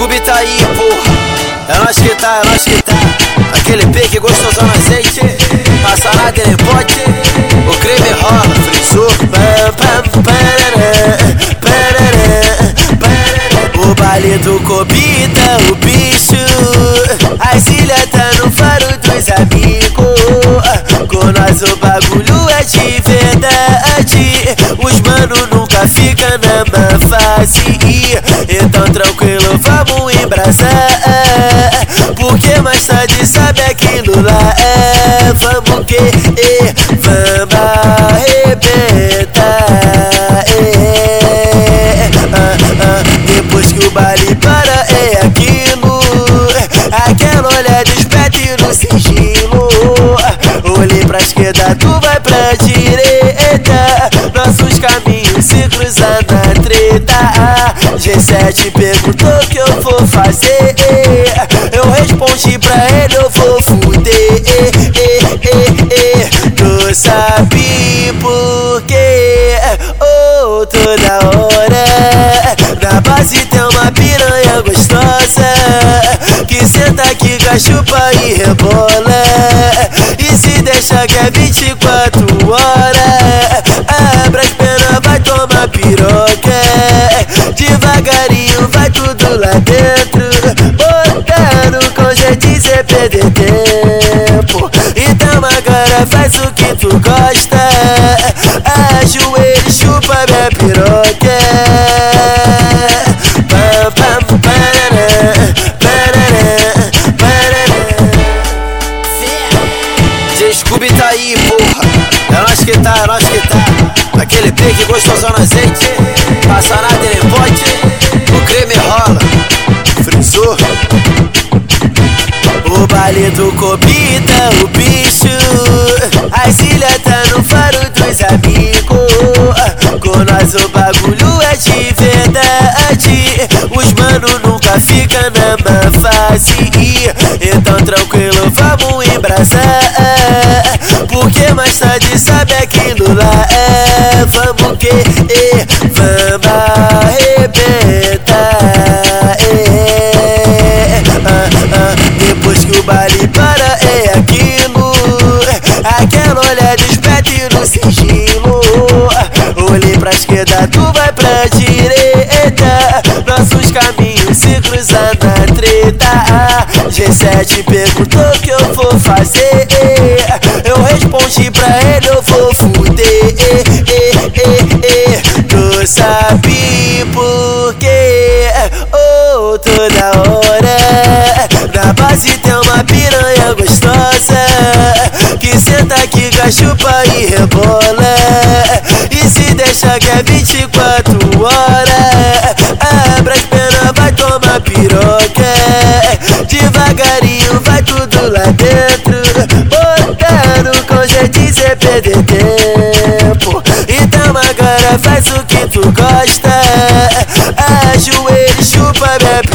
Scooby tá aí, porra. É nós que tá, é nós que tá. Aquele pique gostosão no azeite. Passa na dele pote. O creme rola, frisou. O baile do Cobita, o bicho. As ilhas tá no faro dos amigos. Com nós o bagulho é de verdade. Os mano nunca fica na má fase. Então tranquilo, vamos embrasar. Porque mais tarde sabe aquilo lá é. Vamos que, é, vamos arrebentar. É, ah, ah, depois que o baile para é aquilo. Aquela olhada esperta e no sigilo. Olhei pra esquerda, tu vai pra direita. Treta. G7 perguntou o que eu vou fazer. Eu respondi pra ele, eu vou fuder. Tu sabe por quê? Oh, toda hora. Na base tem uma piranha gostosa. Que senta aqui, cachupa e rebola. E se deixa que é 24 horas. Abre as pernas, vai tomar piroca. Devagarinho vai tudo lá dentro. Botando com jeito sem perder tempo. Então agora faz o que tu gosta. Ajoelho, chupa minha piroca. Pam, pam, parará, parará, parará. Descube tá aí, porra. É nós que tá, é nós que tá. Aquele pique gostosão no azeite. Passa na dele pote. O creme rola. Frisou. O baile do Cobita, o bicho. As ilhas tá no faro dos amigos. Com nós o bagulho é de verdade. Os mano nunca fica na má fase. Então tranquilo, vamos embrasar. Porque mais tarde sabe aquilo lá é. Vamos que, é, vamos pra esquerda, tu vai pra direita. Nossos caminhos se cruzam na treta. G7 perguntou o que eu vou fazer. Eu respondi pra ele, eu vou fuder. Tu sabe por quê? Oh, toda hora. Na base tem uma piranha gostosa. Que senta aqui, cachupa e rebola. É 24 horas. Abre as pernas, vai tomar piroca. Devagarinho vai tudo lá dentro. Botando com jeito sem perder tempo. Então agora faz o que tu gosta. Ajoelho, chupa piroca.